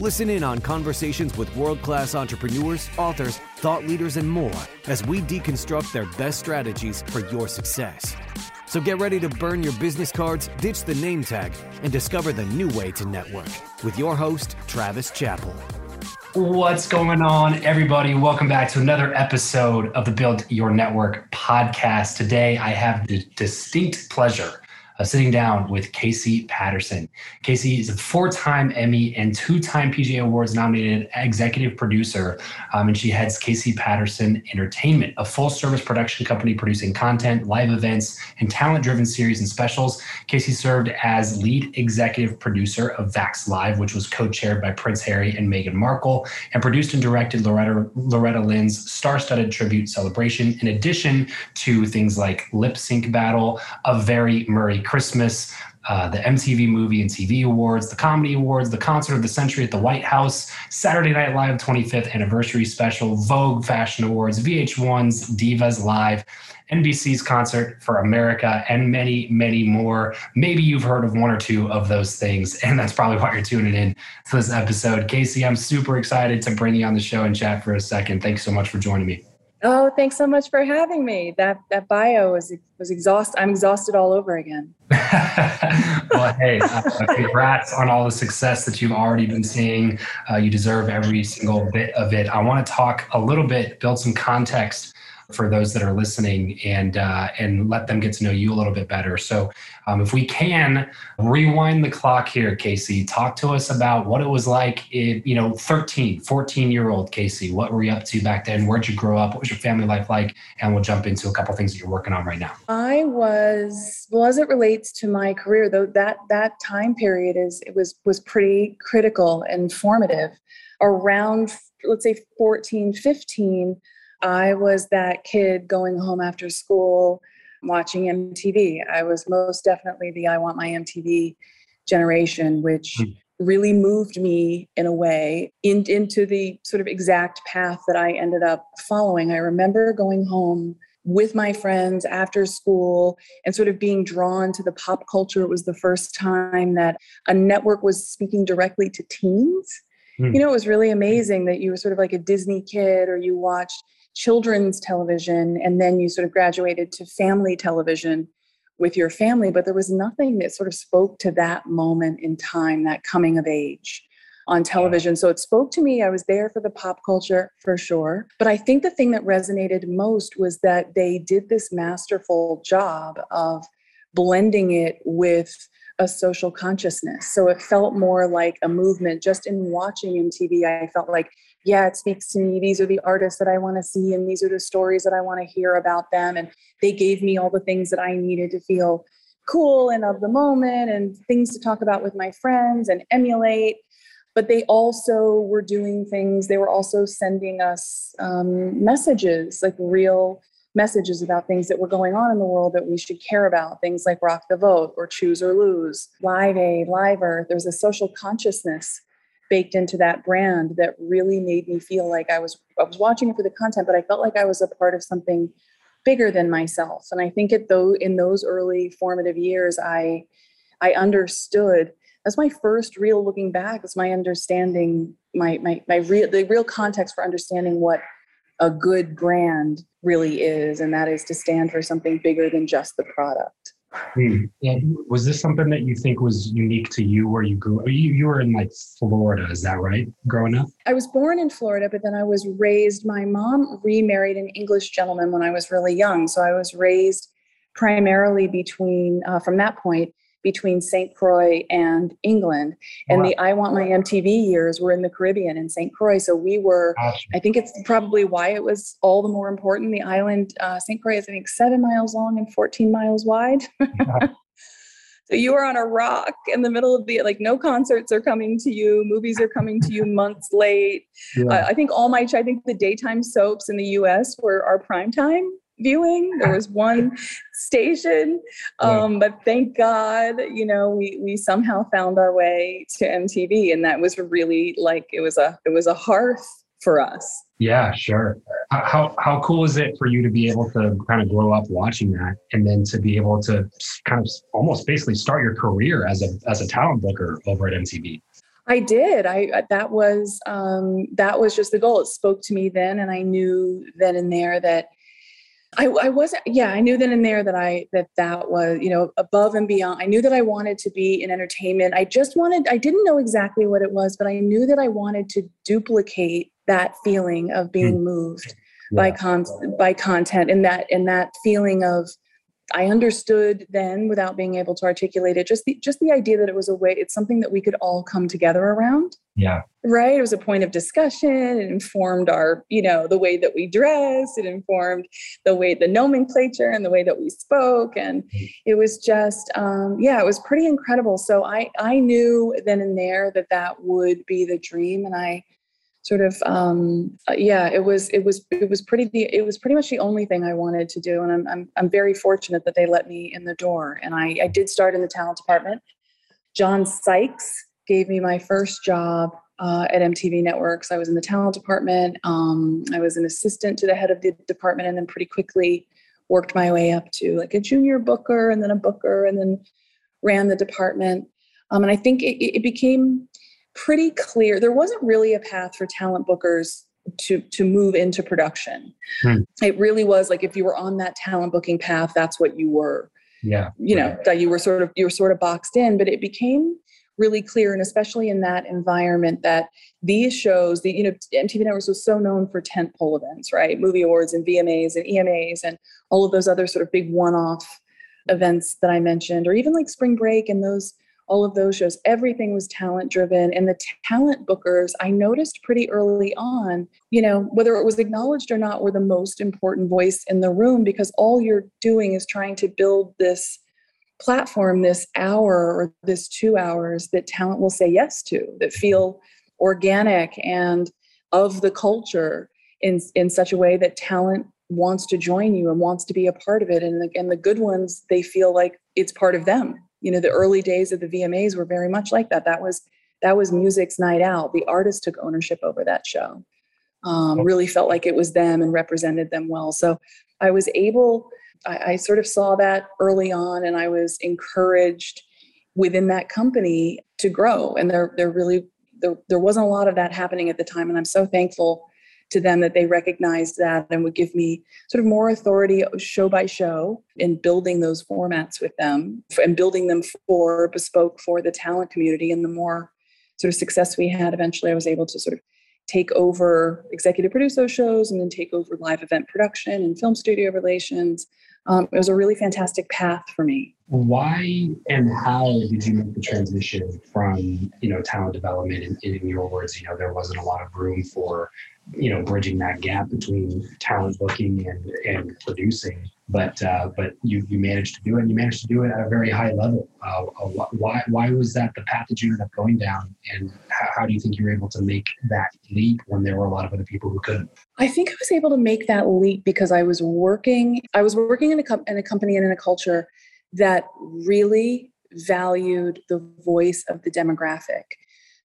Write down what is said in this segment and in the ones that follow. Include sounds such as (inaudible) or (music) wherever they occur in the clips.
Listen in on conversations with world class entrepreneurs, authors, thought leaders, and more as we deconstruct their best strategies for your success. So get ready to burn your business cards, ditch the name tag, and discover the new way to network with your host, Travis Chappell. What's going on, everybody? Welcome back to another episode of the Build Your Network podcast. Today, I have the distinct pleasure uh, sitting down with Casey Patterson. Casey is a four time Emmy and two time PGA Awards nominated executive producer, um, and she heads Casey Patterson Entertainment, a full service production company producing content, live events, and talent driven series and specials. Casey served as lead executive producer of Vax Live, which was co chaired by Prince Harry and Meghan Markle, and produced and directed Loretta, Loretta Lynn's star studded tribute celebration, in addition to things like Lip Sync Battle, A Very Murray Christmas, uh, the MTV Movie and TV Awards, the Comedy Awards, the Concert of the Century at the White House, Saturday Night Live 25th Anniversary Special, Vogue Fashion Awards, VH1's Divas Live, NBC's Concert for America, and many, many more. Maybe you've heard of one or two of those things, and that's probably why you're tuning in to this episode. Casey, I'm super excited to bring you on the show and chat for a second. Thanks so much for joining me. Oh, thanks so much for having me. That that bio was was exhausted. I'm exhausted all over again. (laughs) well, hey, uh, congrats on all the success that you've already been seeing. Uh, you deserve every single bit of it. I want to talk a little bit, build some context for those that are listening and uh, and let them get to know you a little bit better. So, um, if we can rewind the clock here, Casey, talk to us about what it was like, in, you know, 13, 14 year old Casey. What were you up to back then? Where'd you grow up? What was your family life like? And we'll jump into a couple things that you're working on right now. I was well as it relates to my career, though that that time period is it was was pretty critical and formative. Around let's say 14, 15 I was that kid going home after school watching MTV. I was most definitely the I Want My MTV generation, which mm. really moved me in a way in, into the sort of exact path that I ended up following. I remember going home with my friends after school and sort of being drawn to the pop culture. It was the first time that a network was speaking directly to teens. Mm. You know, it was really amazing that you were sort of like a Disney kid or you watched children's television and then you sort of graduated to family television with your family but there was nothing that sort of spoke to that moment in time that coming of age on television so it spoke to me i was there for the pop culture for sure but i think the thing that resonated most was that they did this masterful job of blending it with a social consciousness. So it felt more like a movement. Just in watching MTV, I felt like, yeah, it speaks to me. These are the artists that I want to see, and these are the stories that I want to hear about them. And they gave me all the things that I needed to feel cool and of the moment, and things to talk about with my friends and emulate. But they also were doing things, they were also sending us um, messages, like real messages about things that were going on in the world that we should care about things like rock the vote or choose or lose live aid live earth there's a social consciousness baked into that brand that really made me feel like i was i was watching for the content but i felt like i was a part of something bigger than myself and i think it though in those early formative years i i understood that's my first real looking back it's my understanding my my my real the real context for understanding what a good brand really is, and that is to stand for something bigger than just the product. Hmm. Was this something that you think was unique to you where you grew? You, you were in like Florida, is that right? Growing up? I was born in Florida, but then I was raised. My mom remarried an English gentleman when I was really young. So I was raised primarily between, uh, from that point, between St. Croix and England. And wow. the I Want My MTV years were in the Caribbean in St. Croix. So we were, I think it's probably why it was all the more important. The island, uh, St. Croix is, I think, seven miles long and 14 miles wide. (laughs) so you are on a rock in the middle of the, like, no concerts are coming to you, movies are coming to you months late. Yeah. Uh, I think all my, I think the daytime soaps in the US were our prime time viewing. There was one station, um, but thank God, you know, we we somehow found our way to MTV, and that was really like it was a it was a hearth for us. Yeah, sure. How how cool is it for you to be able to kind of grow up watching that, and then to be able to kind of almost basically start your career as a as a talent booker over at MTV? I did. I that was um, that was just the goal. It spoke to me then, and I knew then and there that I, I wasn't yeah i knew then and there that i that that was you know above and beyond i knew that i wanted to be in entertainment i just wanted i didn't know exactly what it was but i knew that i wanted to duplicate that feeling of being mm. moved yeah. by con by content and that and that feeling of I understood then without being able to articulate it just the just the idea that it was a way it's something that we could all come together around. Yeah. Right? It was a point of discussion. It informed our, you know, the way that we dressed, it informed the way the nomenclature and the way that we spoke and it was just um yeah, it was pretty incredible. So I I knew then and there that that would be the dream and I sort of um, uh, yeah it was it was it was pretty the, it was pretty much the only thing i wanted to do and i'm i'm, I'm very fortunate that they let me in the door and i i did start in the talent department. John sykes gave me my first job uh, at mtv networks. I was in the talent department um, i was an assistant to the head of the department and then pretty quickly worked my way up to like a junior booker and then a booker and then ran the department. Um, and i think it, it became pretty clear. There wasn't really a path for talent bookers to to move into production. Hmm. It really was like if you were on that talent booking path, that's what you were. Yeah. You know, that you were sort of you were sort of boxed in, but it became really clear and especially in that environment that these shows the you know mtv networks was so known for tent pole events right movie awards and vmas and emas and all of those other sort of big one-off events that i mentioned or even like spring break and those all of those shows, everything was talent driven. And the talent bookers, I noticed pretty early on, you know, whether it was acknowledged or not, were the most important voice in the room because all you're doing is trying to build this platform, this hour or this two hours that talent will say yes to, that feel organic and of the culture in, in such a way that talent wants to join you and wants to be a part of it. And the, and the good ones, they feel like it's part of them you know the early days of the vmas were very much like that. That was that was music's night out. The artist took ownership over that show. Um, really felt like it was them and represented them well. So i was able I, I sort of saw that early on and i was encouraged within that company to grow. And there there really there, there wasn't a lot of that happening at the time. And i'm so thankful to them that they recognized that and would give me sort of more authority show by show in building those formats with them and building them for bespoke for the talent community. And the more sort of success we had, eventually I was able to sort of take over executive produce those shows and then take over live event production and film studio relations. Um, it was a really fantastic path for me. Why and how did you make the transition from you know talent development? In, in your words, you know there wasn't a lot of room for you know bridging that gap between talent booking and and producing. But uh, but you you managed to do it and you managed to do it at a very high level. Uh, uh why why was that the path that you ended up going down? And how, how, do you think you were able to make that leap when there were a lot of other people who couldn't? I think i was able to make that leap because i was working i was working in a, com- in a company and in a culture that really valued the voice of the demographic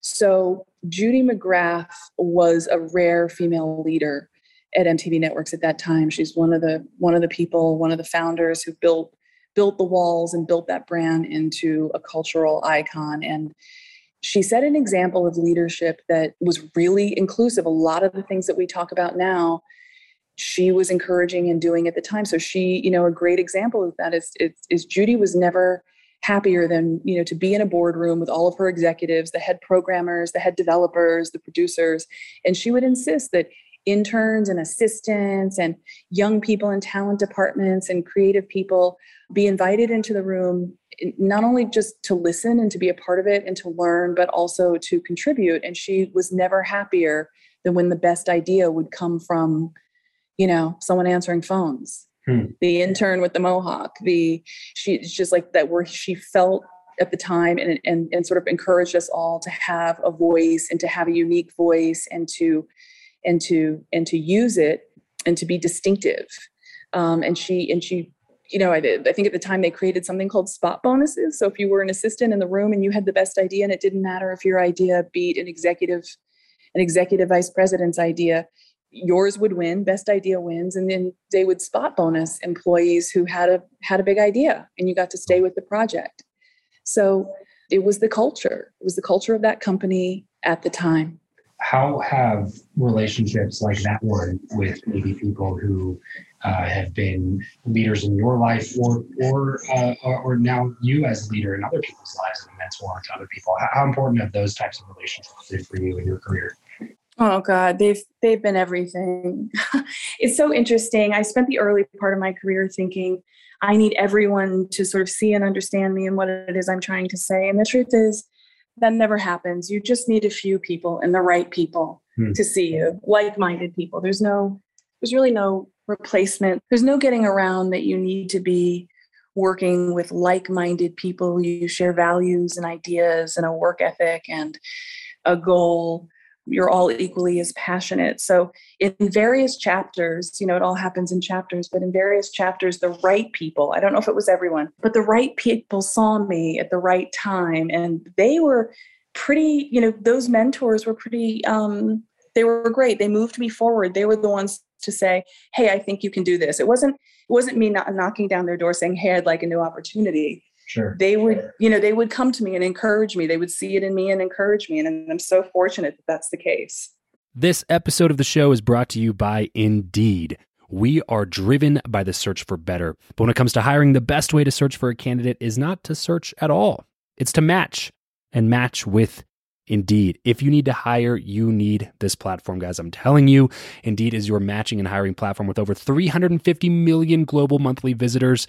so Judy McGrath was a rare female leader at MTV Networks at that time. She's one of the one of the people, one of the founders who built built the walls and built that brand into a cultural icon and she set an example of leadership that was really inclusive. A lot of the things that we talk about now, she was encouraging and doing at the time. So she, you know, a great example of that is, is, is Judy was never happier than you know to be in a boardroom with all of her executives the head programmers the head developers the producers. And she would insist that interns and assistants and young people in talent departments and creative people be invited into the room not only just to listen and to be a part of it and to learn but also to contribute. And she was never happier than when the best idea would come from you know someone answering phones Hmm. The intern with the mohawk, the she's just like that where she felt at the time and, and and sort of encouraged us all to have a voice and to have a unique voice and to and to and to use it and to be distinctive. Um, and she and she you know, I, I think at the time they created something called spot bonuses. So if you were an assistant in the room and you had the best idea, and it didn't matter if your idea beat an executive, an executive vice president's idea, yours would win best idea wins and then they would spot bonus employees who had a had a big idea and you got to stay with the project. So it was the culture it was the culture of that company at the time. How have relationships like that one with maybe people who uh, have been leaders in your life or or, uh, or now you as a leader in other people's lives and mentor to other people? How important have those types of relationships been for you in your career Oh God, they've they've been everything. (laughs) it's so interesting. I spent the early part of my career thinking I need everyone to sort of see and understand me and what it is I'm trying to say. And the truth is that never happens. You just need a few people and the right people hmm. to see you, like-minded people. There's no there's really no replacement. There's no getting around that you need to be working with like-minded people. You share values and ideas and a work ethic and a goal you're all equally as passionate. So, in various chapters, you know, it all happens in chapters, but in various chapters, the right people, I don't know if it was everyone, but the right people saw me at the right time. And they were pretty, you know, those mentors were pretty, um, they were great. They moved me forward. They were the ones to say, hey, I think you can do this. It wasn't, it wasn't me not knocking down their door saying, hey, I'd like a new opportunity Sure. They would, you know, they would come to me and encourage me. They would see it in me and encourage me. And I'm so fortunate that that's the case. This episode of the show is brought to you by Indeed. We are driven by the search for better. But when it comes to hiring, the best way to search for a candidate is not to search at all, it's to match and match with Indeed. If you need to hire, you need this platform, guys. I'm telling you, Indeed is your matching and hiring platform with over 350 million global monthly visitors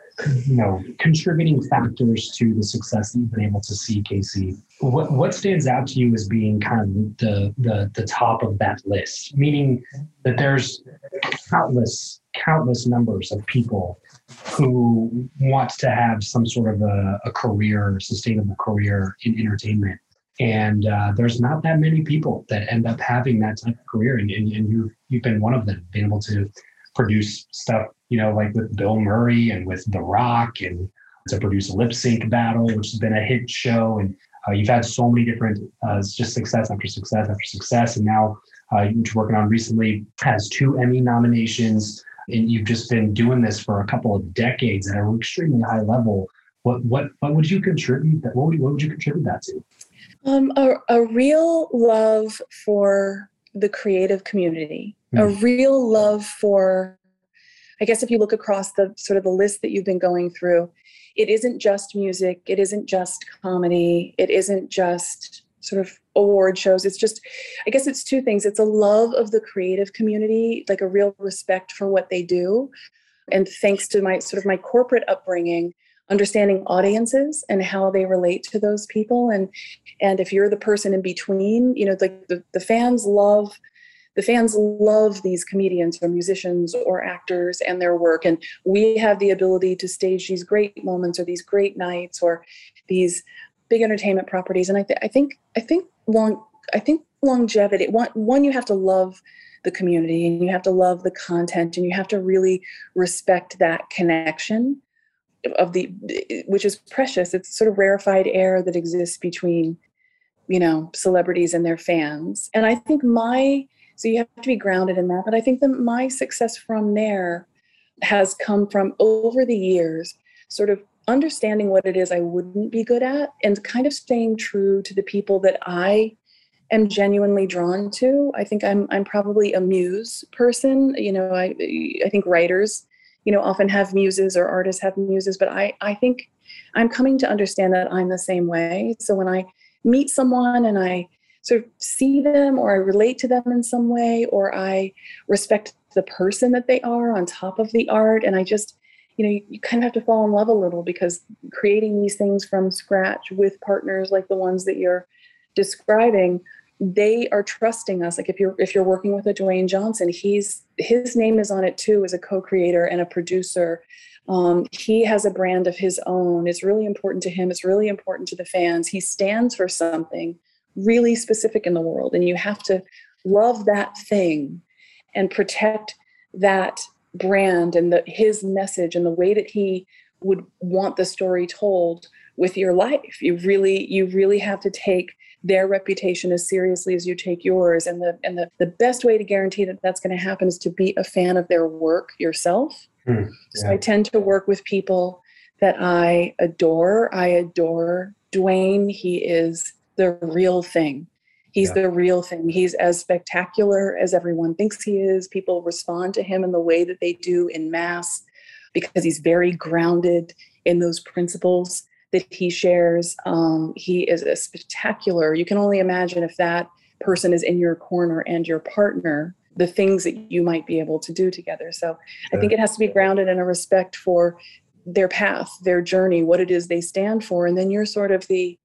you know contributing factors to the success that you've been able to see casey what what stands out to you as being kind of the the the top of that list? Meaning that there's countless countless numbers of people who want to have some sort of a, a career sustainable career in entertainment. And uh, there's not that many people that end up having that type of career and, and, and you've, you've been one of them being able to produce stuff you know, like with Bill Murray and with The Rock, and to produce a lip sync battle, which has been a hit show. And uh, you've had so many different, uh, just success after success after success. And now, uh, which you're working on recently, has two Emmy nominations. And you've just been doing this for a couple of decades at an extremely high level. What what what would you contribute? That what would, what would you contribute that to? Um, a, a real love for the creative community, mm. a hmm. real love for I guess if you look across the sort of the list that you've been going through, it isn't just music, it isn't just comedy, it isn't just sort of award shows. It's just, I guess it's two things. It's a love of the creative community, like a real respect for what they do. And thanks to my sort of my corporate upbringing, understanding audiences and how they relate to those people. And and if you're the person in between, you know, like the, the fans love the fans love these comedians or musicians or actors and their work. And we have the ability to stage these great moments or these great nights or these big entertainment properties. And i, th- I think i think long i think longevity one, one you have to love the community and you have to love the content and you have to really respect that connection of the which is precious it's sort of rarefied air that exists between you know celebrities and their fans and i think my so you have to be grounded in that. But I think that my success from there has come from over the years, sort of understanding what it is I wouldn't be good at and kind of staying true to the people that I am genuinely drawn to. I think I'm I'm probably a muse person. You know, I I think writers, you know, often have muses or artists have muses, but I I think I'm coming to understand that I'm the same way. So when I meet someone and I sort of see them or I relate to them in some way or I respect the person that they are on top of the art. And I just, you know, you, kind of have to fall in love a little because creating these things from scratch with partners like the ones that you're describing they are trusting us. Like if you're if you're working with a dwayne johnson he's his name is on it too as a co-creator and a producer. Um, he has a brand of his own. It's really important to him. It's really important to the fans. He stands for something really specific in the world and you have to love that thing and protect that brand and the, his message and the way that he would want the story told with your life. You really you really have to take their reputation as seriously as you take yours and the and the, the best way to guarantee that that's going to happen is to be a fan of their work yourself mm, yeah. so i tend to work with people that i adore i adore dwayne he is the real thing. He's yeah. the real thing. He's as spectacular as everyone thinks he is. People respond to him in the way that they do in mass because he's very grounded in those principles that he shares. Um, he is a spectacular. You can only imagine if that person is in your corner and your partner, the things that you might be able to do together. So I think it has to be grounded in a respect for their path, their journey, what it is they stand for. And then you're sort of the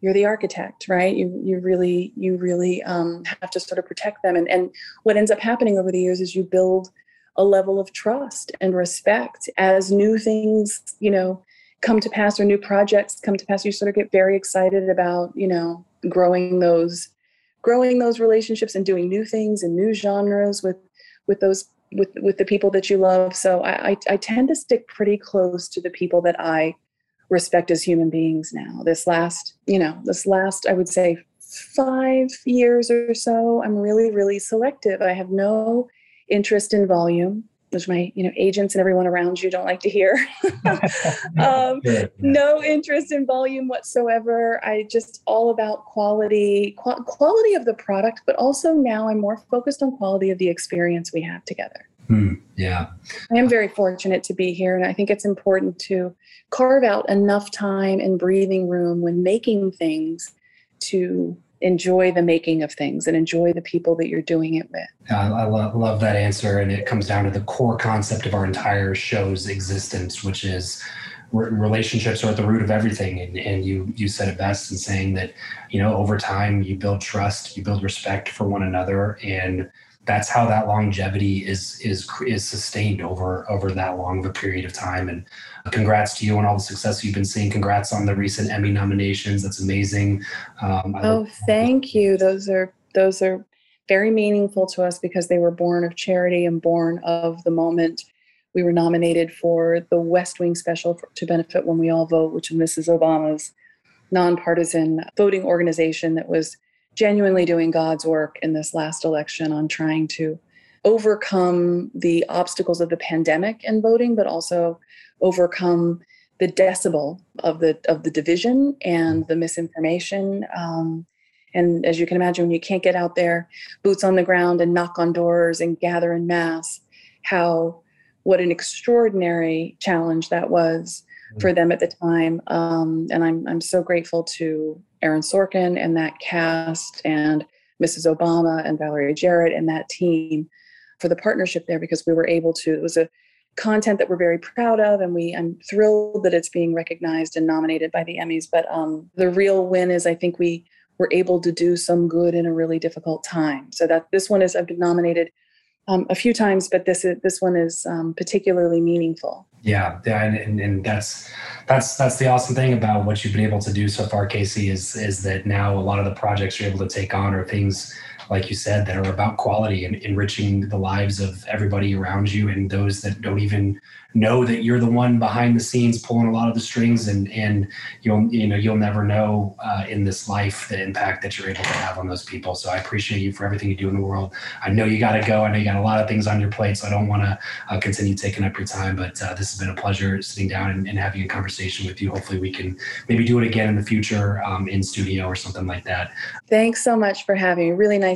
you're the architect right you you really you really um, have to sort of protect them and and what ends up happening over the years is you build a level of trust and respect as new things you know come to pass or new projects come to pass you sort of get very excited about you know growing those growing those relationships and doing new things and new genres with with those with with the people that you love. So I, I, I tend to stick pretty close to the people that I respect as human beings now. This last, you know, this last I would say five years or so, I'm really, really selective. I have no interest in volume which my you know agents and everyone around you don't like to hear. (laughs) (laughs) Um, no interest in volume whatsoever. I just all about quality qu- quality of the product but also now i'm more focused on quality of the experience we have together. Hmm, yeah. I am very fortunate to be here and i think it's important to carve out enough time and breathing room when making things to enjoy the making of things and enjoy the people that you're doing it with. I, I love, love that answer. And it comes down to the core concept of our entire show's existence, which is relationships are at the root of everything. And, and you, you said it best in saying that, you know, over time you build trust, you build respect for one another. And that's how that longevity is, is, is sustained over, over that long of a period of time. And congrats to you on all the success you've been seeing. Congrats on the recent Emmy nominations. That's amazing. Um, oh, thank you. Those are those are very meaningful to us because they were born of charity and born of the moment we were nominated for the West Wing Special for, to benefit when we all vote, which is Mrs. Obama's nonpartisan voting organization that was genuinely doing God's work in this last election on trying to overcome the obstacles of the pandemic and voting, but also overcome the decibel of the of the division and the misinformation. Um, and as you can imagine, when you can't get out there, boots on the ground, and knock on doors and gather in mass, how what an extraordinary challenge that was for them at the time. Um, and I'm I'm so grateful to Aaron Sorkin and that cast and Mrs. Obama and Valerie Jarrett and that team for the partnership there because we were able to. It was a content that we're very proud of and we i'm thrilled that it's being recognized and nominated by the emmys but um, the real win is i think we were able to do some good in a really difficult time so that this one is i've been nominated um, a few times but this is this one is um, particularly meaningful. Yeah yeah and, and, that's that's that's the awesome thing about what you've been able to do so far casey is is that now a lot of the projects you're able to take on are things like you said, that are about quality and enriching the lives of everybody around you and those that don't even know that you're the one behind the scenes pulling a lot of the strings. And and you'll you know you'll never know uh, in this life the impact that you're able to have on those people. So i appreciate you for everything you do in the world. I know you got to go. I know you got a lot of things on your plate so i don't want to uh, continue taking up your time but uh, this has been a pleasure sitting down and, and, having a conversation with you. Hopefully we can maybe do it again in the future um, in studio or something like that. Thanks so much for having me. Really nice